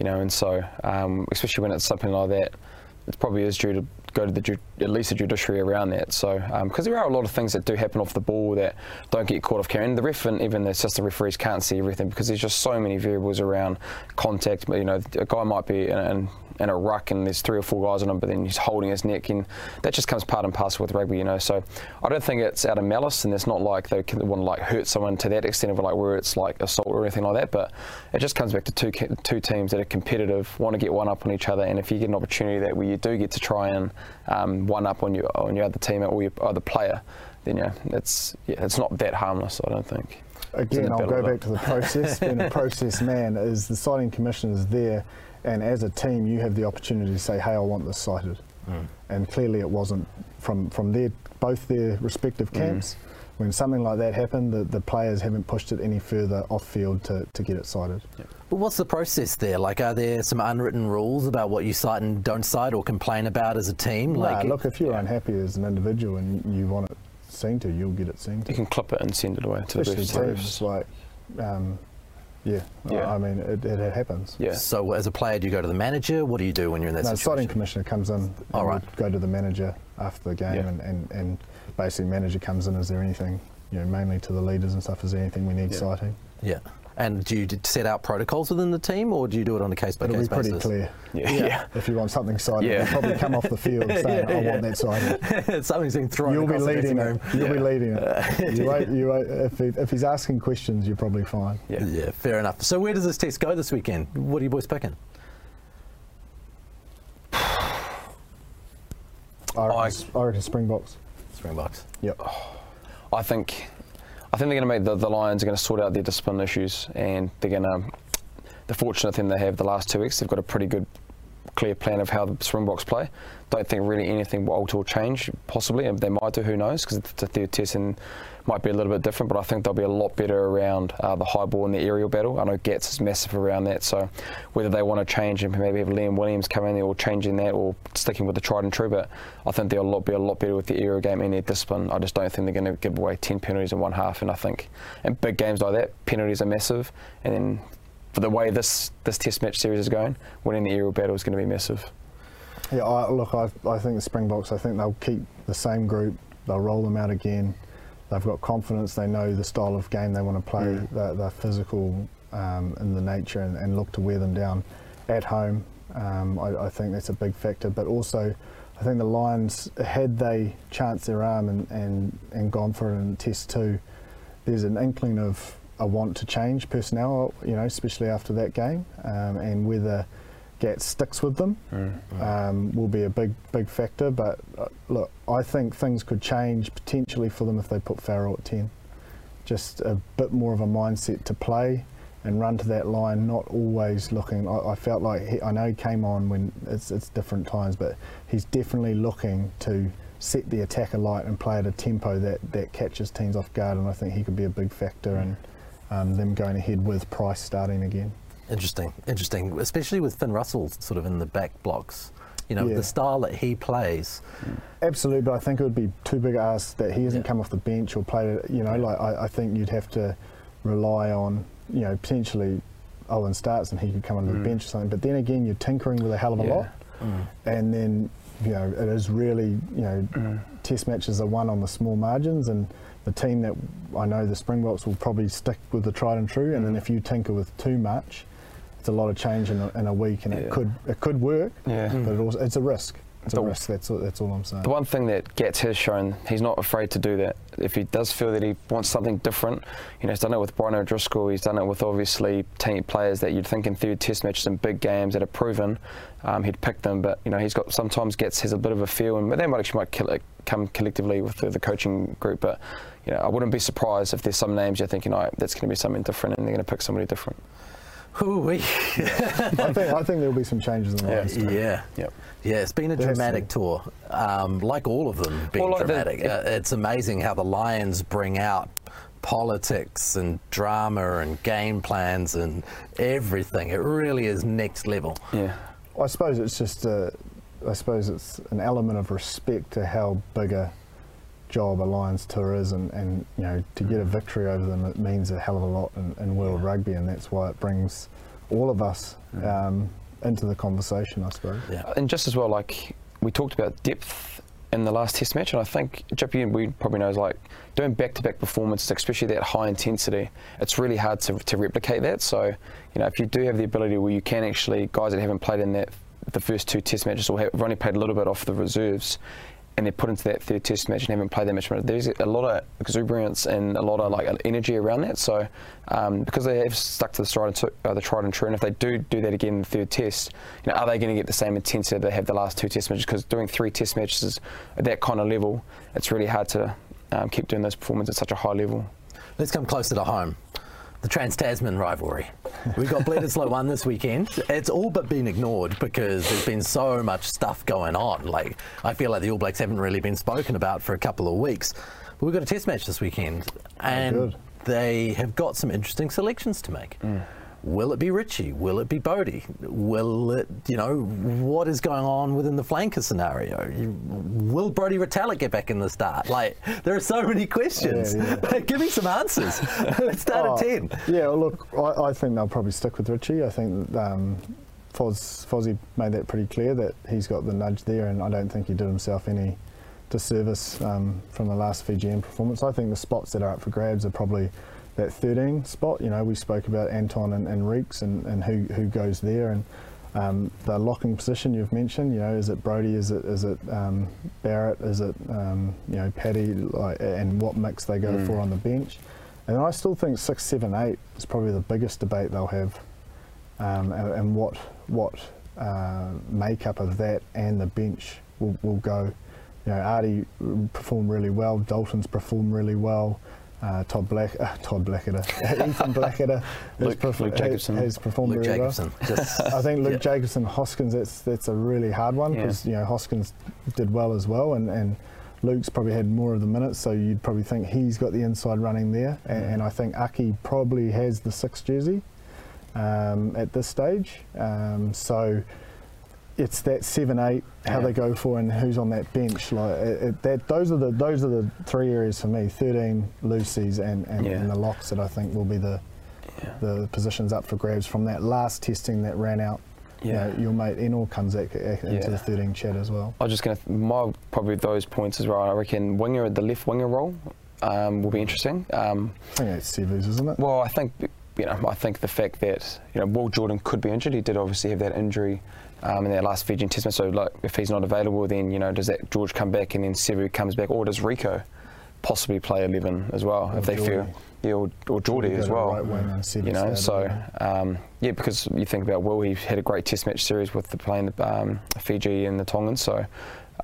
you know, and so um, especially when it's something like that, it probably is due to go to the at least the judiciary around that. So um, because there are a lot of things that do happen off the ball that don't get caught off camera, and the ref and even the assistant referees can't see everything because there's just so many variables around contact. You know, a guy might be in, in, in a ruck and there's three or four guys on him, but then he's holding his neck, and that just comes part and parcel with rugby, you know. So I don't think it's out of malice, and it's not like they want to like hurt someone to that extent of like where it's like assault or anything like that. But it just comes back to two two teams that are competitive, want to get one up on each other, and if you get an opportunity that where you do get to try and um, one up on your on your other team or your other player, then yeah, it's yeah, it's not that harmless. I don't think. Again, I'll go back to the process. Being a process man, is the citing commission is there, and as a team, you have the opportunity to say, "Hey, I want this cited," and clearly it wasn't from from their both their respective camps. When something like that happened, the, the players haven't pushed it any further off field to, to get it cited. But what's the process there? Like, are there some unwritten rules about what you cite and don't cite or complain about as a team? Nah, Like, look, if you're unhappy as an individual and you want it seen to, you'll get it seen to. You can clip it and send it away to the Especially refs. teams like, um, yeah, Yeah. I mean, it, it happens. Yeah. So, as a player, do you go to the manager? What do you do when you're in that No, the citing situation? commissioner comes in. All and right. would Go to the manager after the game, Yeah. and, and, and basically manager comes in. Is there anything, you know, mainly to the leaders and stuff? Is there anything we need Yeah. citing? Yeah. And do you set out protocols within the team, or do you do it on a case by It'll be case pretty basis? clear. Yeah. yeah. If you want something cited, Yeah. you'll probably come off the field saying, "I want that signed." Something's been thrown. You'll be across the leading dressing it. room. You'll be Yeah. leading it. You won't, you won't, if, he, if he's asking questions, you're probably fine. Yeah. Yeah, fair enough. So, where does this test go this weekend? What are you boys picking? I reckon, I- I reckon Springboks. Springboks. Yep. I think I think they're going to make the, the Lions are going to sort out their discipline issues, and they're going to. The fortunate thing they have the last two weeks, they've got a pretty good, clear plan of how the Springboks play. Don't think really anything will alter or change. Possibly, and they might do. Who knows? Because it's the third test and might be a little bit different, but I think they'll be a lot better around uh, the high ball and the aerial battle. I know Gats is massive around that, so whether they want to change and maybe have Liam Williams come in there or changing that or sticking with the tried and true, but I think they'll be a lot better with the aerial game and their discipline. I just don't think they're going to give away 10 penalties in one half, and I think in big games like that, penalties are massive, and then for the way this, this test match series is going, winning the aerial battle is going to be massive. Yeah, I, look, I, I think the Springboks, I think they'll keep the same group, they'll roll them out again. They've got confidence, they know the style of game they want to play, Mm. they're, they're physical um, in the nature and, and look to wear them down at home. Um, I, I think that's a big factor, but also I think the Lions, had they chanced their arm and, and, and gone for it in Test 2, there's an inkling of a want to change personnel, you know, especially after that game, um, and whether Gats sticks with them um, will be a big, big factor. But uh, look, I think things could change potentially for them if they put Farrell at 10. Just a bit more of a mindset to play and run to that line, not always looking. I, I felt like he, I know he came on when it's, it's different times, but he's definitely looking to set the attack alight and play at a tempo that, that catches teams off guard. And I think he could be a big factor in um, them going ahead with Price starting again. Interesting, interesting, especially with Finn Russell sort of in the back blocks. You know, Yeah. the style that he plays. Absolutely, but I think it would be too big a ask that he hasn't Yeah. come off the bench or played. You know, like I, I think you'd have to rely on, you know, potentially Owen starts and he could come onto the bench or something. But then again, you're tinkering with a hell of a Yeah. lot, and then you know, it is really, you know, Mm. test matches are won on the small margins, and the team that I know the Springboks will probably stick with the tried and true. And Mm. then if you tinker with too much, it's a lot of change in a, in a week, and Yeah. it could it could work, Yeah. but it also, it's a risk. It's a risk. That's all, that's all I'm saying. The one thing that Gats has shown, he's not afraid to do that. If he does feel that he wants something different, you know, he's done it with Brian O'Driscoll, he's done it with obviously team players that you'd think in third test matches and big games that are proven, um, he'd pick them. But, you know, he's got sometimes Gats has a bit of a feel, and they might actually might kill it, come collectively with the, the coaching group. But, you know, I wouldn't be surprised if there's some names you're thinking, oh, that's going to be something different, and they're going to pick somebody different. Hoo-wee. I think I think there'll be some changes in the Yeah. Lions. team. yeah. Yep. Yeah, it's been a Yes, dramatic yeah. tour, um, like all of them being Well, like the- dramatic. uh, it's amazing how the Lions bring out politics and drama and game plans and everything. It really is next level. Yeah. I suppose it's just a, I suppose it's an element of respect to how big a job Alliance Lions tour is, and, and you know to get a victory over them it means a hell of a lot in, in world rugby, and that's why it brings all of us um, into the conversation, I suppose. Yeah. And just as well, like we talked about depth in the last Test match, and I think Jippy, we probably knows like doing back-to-back performances, especially that high intensity, it's really hard to, to replicate that. So, you know, if you do have the ability where you can actually guys that haven't played in that the first two Test matches or have only played a little bit off the reserves. And they're put into that third test match and haven't played that much. There's a lot of exuberance and a lot of like energy around that. So um, because they have stuck to the tried and, uh, the tried and true, and if they do do that again in the third test, you know, are they going to get the same intensity they have the last two test matches? Because doing three test matches at that kind of level, it's really hard to um, keep doing those performances at such a high level. Let's come closer to home. The Trans Tasman rivalry. We've got Bledisloe 1 this weekend. It's all but been ignored because there's been so much stuff going on. Like, I feel like the All Blacks haven't really been spoken about for a couple of weeks. But we've got a test match this weekend, and they have got some interesting selections to make. Mm. Will it be Richie? Will it be Bodie? Will it, you know, what is going on within the flanker scenario? You- Will Brodie Retallick get back in the start? Like, there are so many questions. Yeah, Give me some answers. Let's start Oh, at 10. Yeah, well, look, I, I think they'll probably stick with Richie. I think um, Foz, Fozzie made that pretty clear that he's got the nudge there, and I don't think he did himself any disservice um, from the last Fijian performance. I think the spots that are up for grabs are probably that 13 spot. You know, we spoke about Anton and, and Reeks and, and who, who goes there, and um, the locking position you've mentioned. You know, is it Brodie? Is it is it um, Barrett? Is it um, you know Paddy? Like, and what mix they go for on the bench? And I still think six, seven, eight is probably the biggest debate they'll have, um, and, and what what uh, makeup of that and the bench will, will go. You know, Ardie performed really well. Dalton's performed really well. Uh, Todd Black, uh, Todd Blackadder, Ethan Blackadder Luke- perf- Luke Jacobson. has performed Luke Jacobson. well. I think Luke Yeah. Jacobson, Hoskins, that's that's a really hard one Yeah. because you know Hoskins did well as well, and, and Luke's probably had more of the minutes, so you'd probably think he's got the inside running there, and, and I think Aki probably has the sixth jersey um, at this stage. Um, so it's that seven, eight, how Yeah. they go for, and who's on that bench. Like it, it, that, those are the those are the three areas for me: thirteen, loosies, and and, Yeah. and the locks that I think will be the the positions up for grabs from that last testing that ran out. You Yeah. know, your mate Enor comes at, at- into Yeah. the 13 chat as well. I was just going to, my probably those points as well. I reckon winger, the left winger role um, will be interesting. Um, I think that's isn't it? Well, I think you know, I think the fact that you know Will Jordan could be injured. He did obviously have that injury um, in that last Fijian Test match. So like, if he's not available, then you know, does that George come back and then Sevu comes back, or does Rieko possibly play 11 as well Or if they Jordie. feel, yeah, or, or Jordie as well. Right wing You know, so um, yeah, because you think about Will, he had a great Test match series with the playing the um, Fiji and the Tongans. So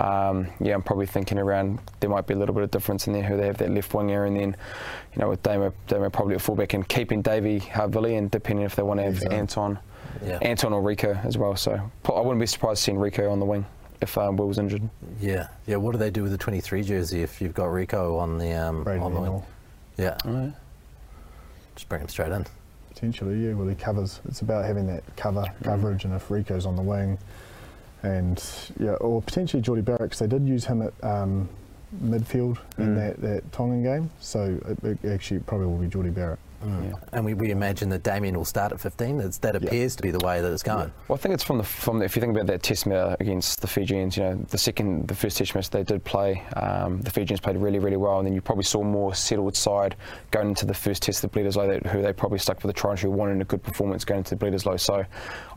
um, yeah, I'm probably thinking around there might be a little bit of difference in there who they have that left winger, and then you know with Damo, Damo probably at fullback and keeping Davey Havili, and depending if they want to have Exactly. Anton, Yeah. Anton or Rieko as well. So I wouldn't be surprised seeing Rieko on the wing if um, Will was injured. Yeah, yeah. What do they do with the 23 jersey if you've got Rieko on the um, on the wing? Yeah, Right. just bring him straight in. Potentially, yeah. Well, he covers. It's about having that cover coverage, and if Rieko's on the wing, and yeah, or potentially Jordie Barrett, 'cause they did use him at um, midfield in Mm. that, that Tongan game. So it, it actually probably will be Jordie Barrett. Yeah. And we, we imagine that Damian will start at 15. It's, that appears to be the way that it's going. Well, I think it's from the from the, if you think about that test match against the Fijians, you know, the second, the first test match they did play, um, the Fijians played really, really well, and then you probably saw more settled side going into the first test, the Bledisloe, that, who they probably stuck with the try and who wanted a good performance going into the Bledisloe. So,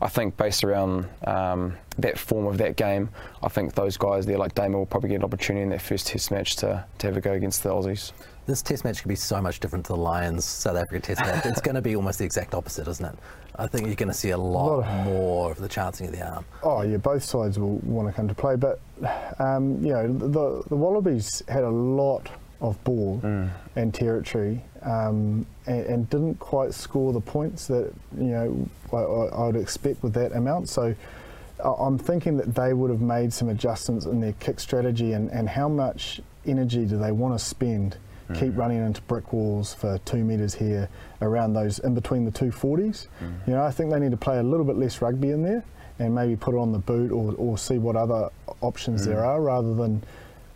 I think based around um, that form of that game, I think those guys there, like Damian will probably get an opportunity in that first test match to, to have a go against the Aussies. This test match could be so much different to the Lions South Africa test match. it's going to be almost the exact opposite, isn't it? I think you're going to see a lot, more of the chancing of the arm. Oh yeah, both sides will want to come to play, but um, you know the the Wallabies had a lot of ball and territory, um, and, and didn't quite score the points that you know I, I would expect with that amount. So I'm thinking that they would have made some adjustments in their kick strategy and, and how much energy do they want to spend. Keep mm-hmm. running into brick walls for two metres here around those in between the two 40s. Mm-hmm. You know, I think they need to play a little bit less rugby in there and maybe put it on the boot or, or see what other options there mm-hmm. are rather than,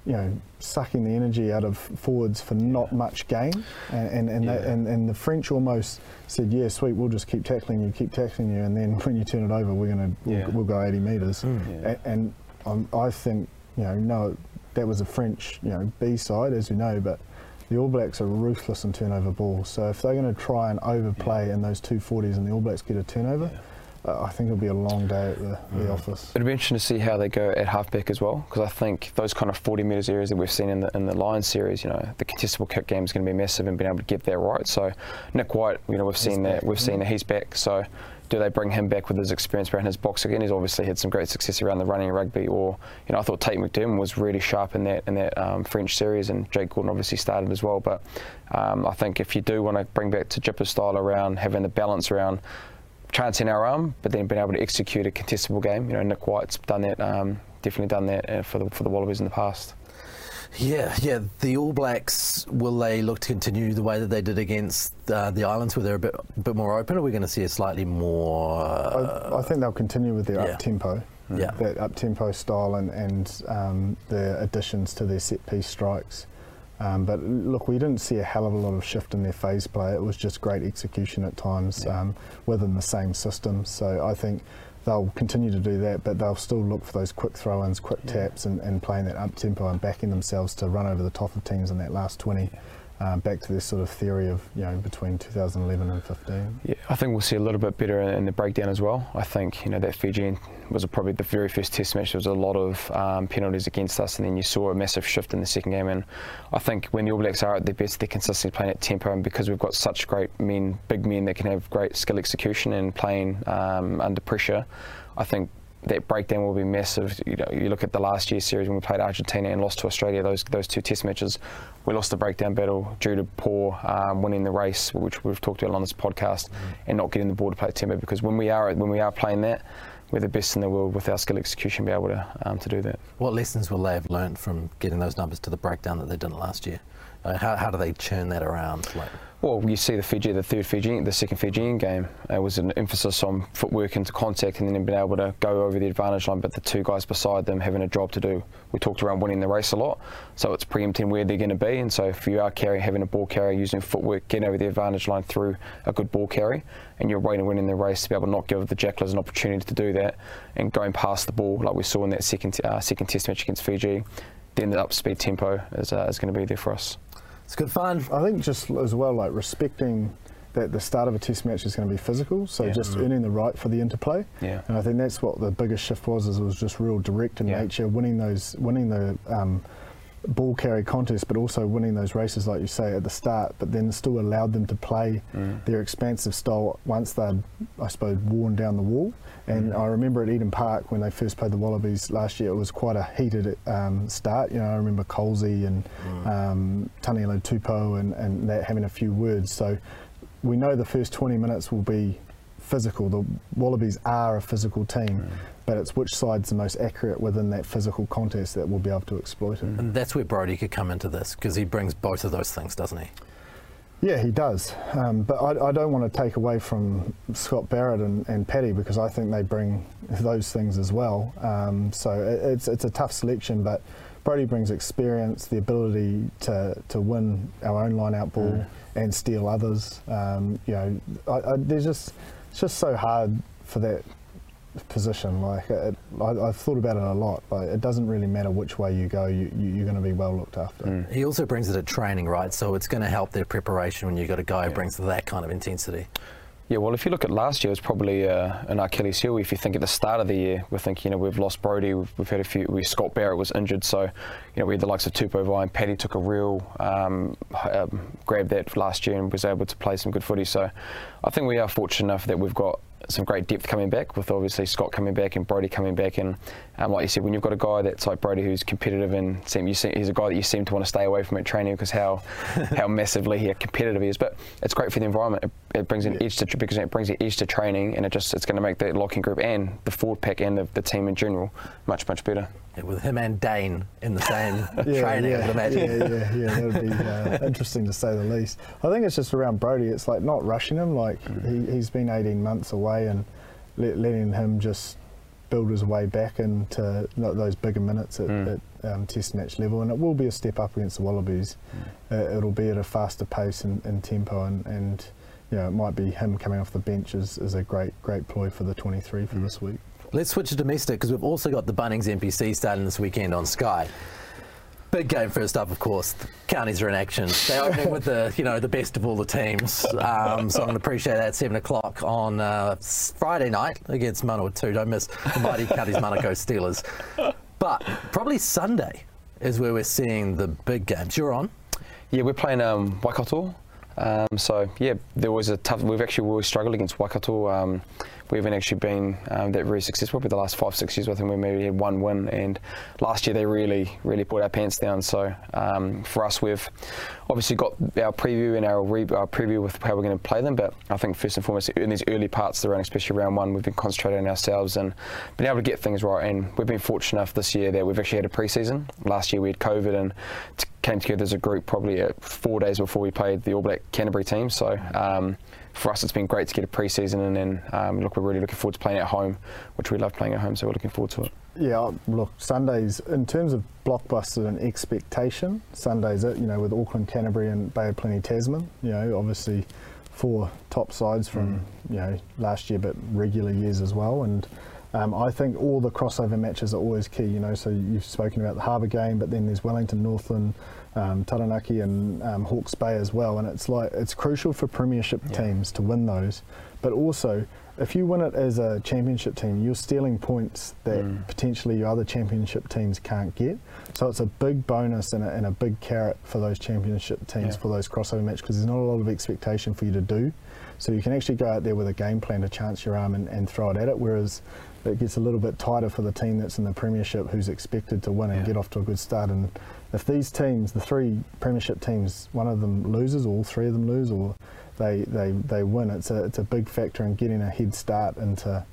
you know, sucking the energy out of forwards for not much gain. And and and, they- and and the French almost said, "Yeah, sweet, we'll just keep tackling you, keep tackling you, and then when you turn it over, we're gonna we'll, Yeah. we'll go 80 metres." Mm. Yeah. A- And um, I think you know, no, that was a French you know B side, as we know, but. The All Blacks are ruthless in turnover ball, so if they're going to try and overplay in those 240s and the All Blacks get a turnover, uh, I think it'll be a long day at the, the office. It'll be interesting to see how they go at halfback as well, because I think those kind of 40 metres areas that we've seen in the in the Lions series, you know, the contestable kick game is going to be massive and being able to get that right. So Nick White, you know, we've seen that, we've seen that he's back. So do they bring him back with his experience around his box again? He's obviously had some great success around the running rugby. Or you know, I thought Tate McDermott was really sharp in that in that um, French series, and Jake Gordon obviously started as well. But um, I think if you do want to bring back to Jipper's style around having the balance around chancing our arm, but then being able to execute a contestable game. You know, Nick White's done that, um, definitely done that uh, for the for the Wallabies in the past. Yeah, yeah. The All Blacks will they look to continue the way that they did against uh, the islands, where they're a bit, bit more open? Or are we going to see a slightly more? Uh, I, I think they'll continue with their yeah. up tempo, Yeah. that up tempo style, and and um, the additions to their set piece strikes. Um, but look, we didn't see a hell of a lot of shift in their phase play. It was just great execution at times um, within the same system. So I think they'll continue to do that, but they'll still look for those quick throw-ins, quick taps, and, and playing that up tempo and backing themselves to run over the top of teams in that last 20. Um, back to this sort of theory of you know between 2011 and 15. Yeah, I think we'll see a little bit better in the breakdown as well. I think you know that Fijian was probably the very first Test match. There was a lot of um, penalties against us, and then you saw a massive shift in the second game. And I think when the All Blacks are at their best, they're consistently playing at tempo, and because we've got such great men, big men that can have great skill execution and playing um, under pressure, I think that breakdown will be massive. You know, you look at the last year's series when we played Argentina and lost to Australia. Those those two Test matches, we lost the breakdown battle due to poor um, winning the race, which we've talked about on this podcast, and not getting the ball to play timber. Because when we are when we are playing that, we're the best in the world with our skill execution, be able to um, to do that. what lessons will they have learned from getting those numbers to the breakdown that they didn't last year? Uh, how, how do they churn that around? Like, Well, you see the Fiji, the third Fijian, the second Fijian game, it was an emphasis on footwork into contact and then being able to go over the advantage line, but the two guys beside them having a job to do. We talked around winning the race a lot, so it's preempting where they're going to be. And so if you are carry, having a ball carrier, using footwork, getting over the advantage line through a good ball carry, and you're waiting to win in the race to be able to not give the Jacklers an opportunity to do that, and going past the ball like we saw in that second uh, second Test match against Fiji, then the up speed tempo is, uh, is going to be there for us. It's good fun. I think just as well, like respecting that the start of a test match is going to be physical, so Yeah. just earning the right for the interplay. Yeah. And I think that's what the biggest shift was. Is it was just real direct in Yeah. nature, winning those, winning the um, ball carry contest, but also winning those races, like you say at the start. But then still allowed them to play their expansive style once they'd, I suppose, worn down the wall. And I remember at Eden Park when they first played the Wallabies last year, it was quite a heated um, start. You know, I remember Colesy and um, Taniela Tupou and, and that having a few words. So we know the first 20 minutes will be physical. The Wallabies are a physical team, but it's which side's the most accurate within that physical contest that we'll be able to exploit it. And that's where Brodie could come into this because he brings both of those things, doesn't he? Yeah, he does. Um, but I, I don't want to take away from Scott Barrett and, and Paddy because I think they bring those things as well. Um, so it, it's, it's a tough selection, but Brodie brings experience, the ability to, to win our own line out ball and steal others. Um, you know, I, I, there's just it's just so hard for that position. Like it, I, I've thought about it a lot. Like it doesn't really matter which way you go, you, you, you're going to be well looked after. He also brings it at training, right? So it's going to help their preparation when you've got a guy who brings that kind of intensity. Yeah, well, if you look at last year, it's probably uh, an Achilles heel. If you think at the start of the year, we think you know we've lost Brodie, we've, we've had a few. We, Scott Barrett was injured, so you know we had the likes of Tupou Vaa'i and Paddy took a real um, um, grab that last year and was able to play some good footy. So I think we are fortunate enough that we've got some great depth coming back with obviously Scott coming back and Brodie coming back. And um, like you said when you've got a guy that's like Brodie who's competitive and seem, you see, he's a guy that you seem to want to stay away from at training because how how massively he, competitive he is. But it's great for the environment. it, it brings an edge to because it brings an edge to training and it just it's going to make the locking group and the forward pack and the, the team in general much much better Yeah, with him and Dane in the same Yeah, training, yeah, I would imagine. Yeah, yeah, yeah. That would be uh, interesting to say the least. I think it's just around Brodie. It's like not rushing him. Like he, he's been 18 months away and let, letting him just build his way back into tho- those bigger minutes at, at um, Test match level. And it will be a step up against the Wallabies. Uh, it'll be at a faster pace and, and tempo, and, and you know it might be him coming off the bench is, is a great great ploy for the 23 for this week. Let's switch to domestic because we've also got the Bunnings NPC starting this weekend on Sky. Big game first up, of course. The counties are in action. They're opening with the, you know, the best of all the teams. Um, so I'm going to appreciate that. Seven o'clock on uh, Friday night against Manawatu. Don't miss the mighty counties Manukau Steelers. But probably Sunday is where we're seeing the big games. You're on. Yeah, we're playing um, Waikato. Um, so yeah, there was a tough. We've actually always struggled against Waikato. Um, we haven't actually been um, that very successful. But the last five, six years, I think we maybe had one win. And last year they really, really put our pants down. So um, for us, we've obviously got our preview and our, re- our preview with how we're going to play them. But I think first and foremost, in these early parts of the run, especially round one, we've been concentrating on ourselves and been able to get things right. And we've been fortunate enough this year that we've actually had a pre-season. Last year we had COVID and t- came together as a group probably uh, four days before we played the All Black Canterbury team. So um, for us, it's been great to get a pre-season and then um, look, we're really looking forward to playing at home, which we love playing at home. So we're looking forward to it. Yeah, look, Sundays in terms of blockbuster and expectation, Sundays it. You know, with Auckland, Canterbury, and Bay of Plenty, Tasman. You know, obviously four top sides from you know last year, but regular years as well. And um, I think all the crossover matches are always key. You know, so you've spoken about the Harbour game, but then there's Wellington, Northland, um, Taranaki, and um, Hawke's Bay as well. And it's like it's crucial for Premiership teams to win those, but also if you win it as a championship team, you're stealing points that potentially your other championship teams can't get. So it's a big bonus and a, and a big carrot for those championship teams Yeah. for those crossover matches because there's not a lot of expectation for you to do. So you can actually go out there with a game plan to chance your arm and, and throw it at it. Whereas it gets a little bit tighter for the team that's in the premiership who's expected to win and Yeah. get off to a good start. And if these teams, the three premiership teams, one of them loses, or all three of them lose, or they, they, they win, it's a, it's a big factor in getting a head start into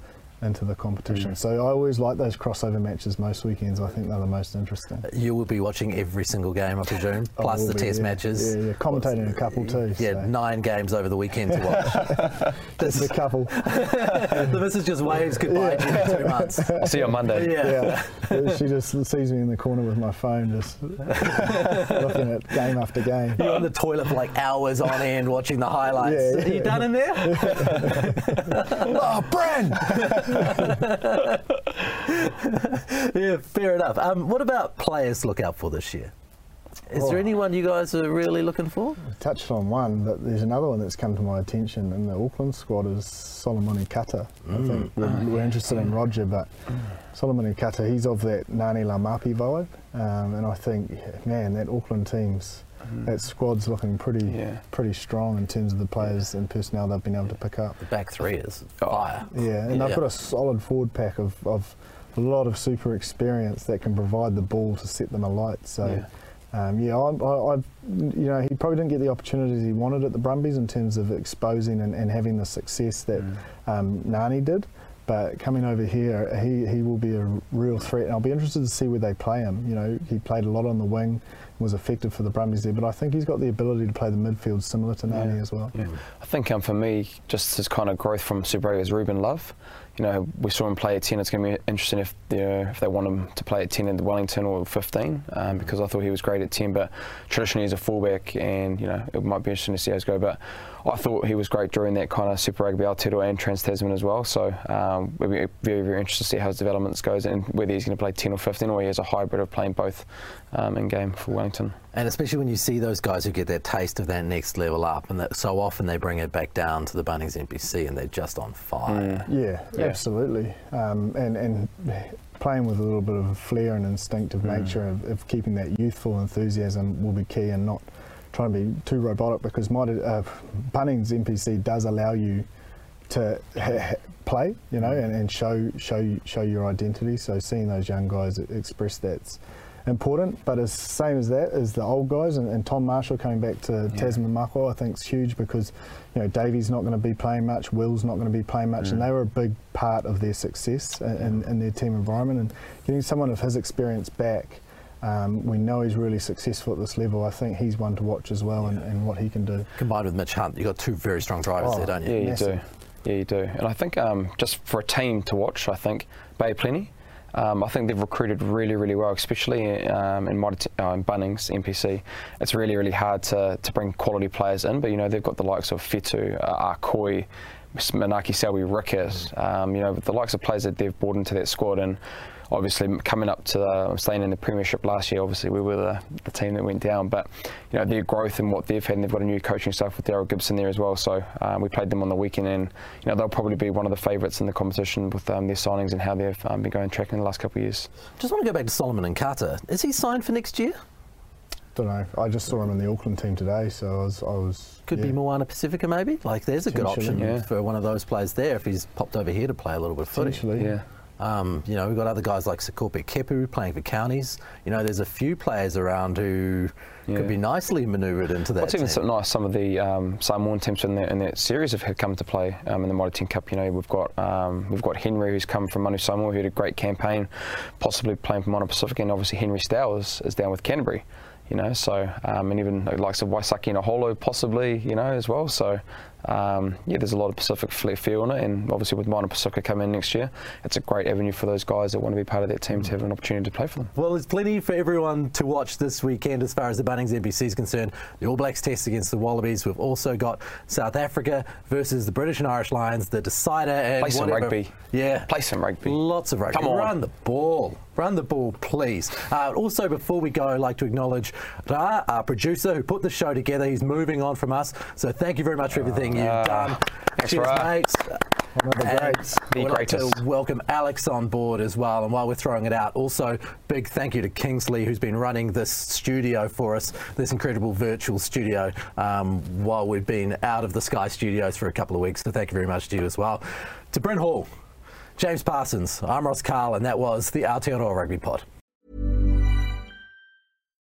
into the competition. So I always like those crossover matches most weekends. I think they're the most interesting. You will be watching every single game, I presume, I plus will the be, test yeah. matches. Yeah, yeah, commentating a couple too. Yeah, so. nine games over the weekend to watch. Just a couple. the missus just waves goodbye to you in two months. I'll see you on Monday. Yeah. Yeah, she just sees me in the corner with my phone, just looking at game after game. You're on the toilet for like hours on end watching the highlights. Yeah, Are you yeah. done in there? oh, Bryn! yeah, fair enough. Um, what about players to look out for this year? Is there Oh. anyone you guys are really looking for? touched on one, but there's another one that's come to my attention in the Auckland squad is Solomoni Kata. I think we're, we're interested in Roger, but Solomoni Kata, he's of that Ngani Laumape vibe, um, and I think, man, that Auckland team's that squad's looking pretty Yeah. pretty strong in terms of the players and personnel they've been able to pick up. The back three is Oh. fire. Yeah, and Yeah. they've got a solid forward pack of, of a lot of super experience that can provide the ball to set them alight. So. Yeah. Um, yeah, I, I, I, you know, he probably didn't get the opportunities he wanted at the Brumbies in terms of exposing and, and having the success that um, Ngani did. But coming over here, he, he will be a real threat, and I'll be interested to see where they play him. You know, he played a lot on the wing was effective for the Brumbies there. But I think he's got the ability to play the midfield similar to Ngani Yeah. as well. Yeah. I think um, for me, just his kind of growth from Super Rugby is Ruben Love. You know, we saw him play at 10. It's going to be interesting if you if they want him to play at 10 in Wellington or 15, um, because I thought he was great at 10. But traditionally, he's a fullback, and you know, it might be interesting to see how it go. But I thought he was great during that kind of Super Rugby Aotearoa and Trans Tasman as well. So um, we'll be very, very interested to see how his developments goes and whether he's going to play 10 or 15 or he has a hybrid of playing both um, in game for Wellington. And especially when you see those guys who get that taste of that next level up, and that so often they bring it back down to the Bunnings NPC and they're just on fire. Yeah, Yeah. absolutely. Um, and and playing with a little bit of flair and instinctive nature of, of keeping that youthful enthusiasm will be key, and not trying to be too robotic because my, uh, Bunnings NPC does allow you to play, you know, and, and show show show your identity. So seeing those young guys express that's important. But as same as that is the old guys, and, and Tom Marshall coming back to Tasman Mako, I think is huge because you know Davey's not going to be playing much, Will's not going to be playing much, and they were a big part of their success in, in, in their team environment. And getting someone of his experience back. Um, we know he's really successful at this level. I think he's one to watch as well, and, and what he can do. Combined with Mitch Hunt, you've got two very strong drivers Oh, there, don't you? Yeah, you Massive. do. Yeah, you do. And I think um, just for a team to watch, I think Bay Plenty. Um, I think they've recruited really, really well, especially um, in, Mitre- uh, in Bunnings NPC. It's really, really hard to, to bring quality players in, but you know they've got the likes of Fetu, uh, Arkoi, Manaaki Selby, Rickers. Um, you know the likes of players that they've brought into that squad, and obviously coming up to the, staying in the Premiership last year. Obviously we were the, the team that went down, but you know their growth and what they've had, and they've got a new coaching staff with Daryl Gibson there as well. So um, we played them on the weekend, and you know they'll probably be one of the favourites in the competition with um, their signings and how they've um, been going tracking the last couple of years. Just want to go back to Solomoni Kata. Is he signed for next year? Don't know. I just saw him in the Auckland team today, so I was. I was Could be yeah. Moana Pacifica maybe. Like there's a good option yeah. for one of those players there if he's popped over here to play a little bit of footy. Yeah. Um, you know, we've got other guys like Sekope Kepu playing for counties. You know, there's a few players around who Yeah. could be nicely manoeuvred into that. What's even team. so nice, some of the um, Samoan teams in, the, in that series have come to play um, in the Mitre 10 Cup. You know, we've got um, we've got Henry who's come from Manu Samoa who had a great campaign, possibly playing for Moana Pacific, and obviously Henry Stow is, is down with Canterbury. You know, so um, and even the likes of Waisake Naholo possibly, you know, as well. So um, yeah, there's a lot of Pacific feel in it, and obviously with Moana Pacific coming in next year, it's a great avenue for those guys that want to be part of that team to have an opportunity to play for them. Well, there's plenty for everyone to watch this weekend as far as the Bunnings NPC is concerned. The All Blacks test against the Wallabies. We've also got South Africa versus the British and Irish Lions, the decider. And Play some whatever- rugby. Yeah. Play some rugby. Lots of rugby. Come on. Run the ball. Run the ball, please. Uh, also, before we go, I'd like to acknowledge Ra, our producer, who put the show together. He's moving on from us. So thank you very much for everything you've Ah, done. thanks, Cheers, Ra. mates. One of the And greats. The we'd like to welcome Alex on board as well. And while we're throwing it out, also big thank you to Kingsley, who's been running this studio for us, this incredible virtual studio, um, while we've been out of the Sky Studios for a couple of weeks. So thank you very much to you as well. To Bryn Hall, James Parsons, I'm Ross Karl, and that was the Aotearoa Rugby Pod.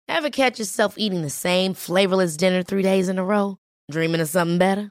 Ever catch yourself eating the same flavorless dinner three days in a row? Dreaming of something better?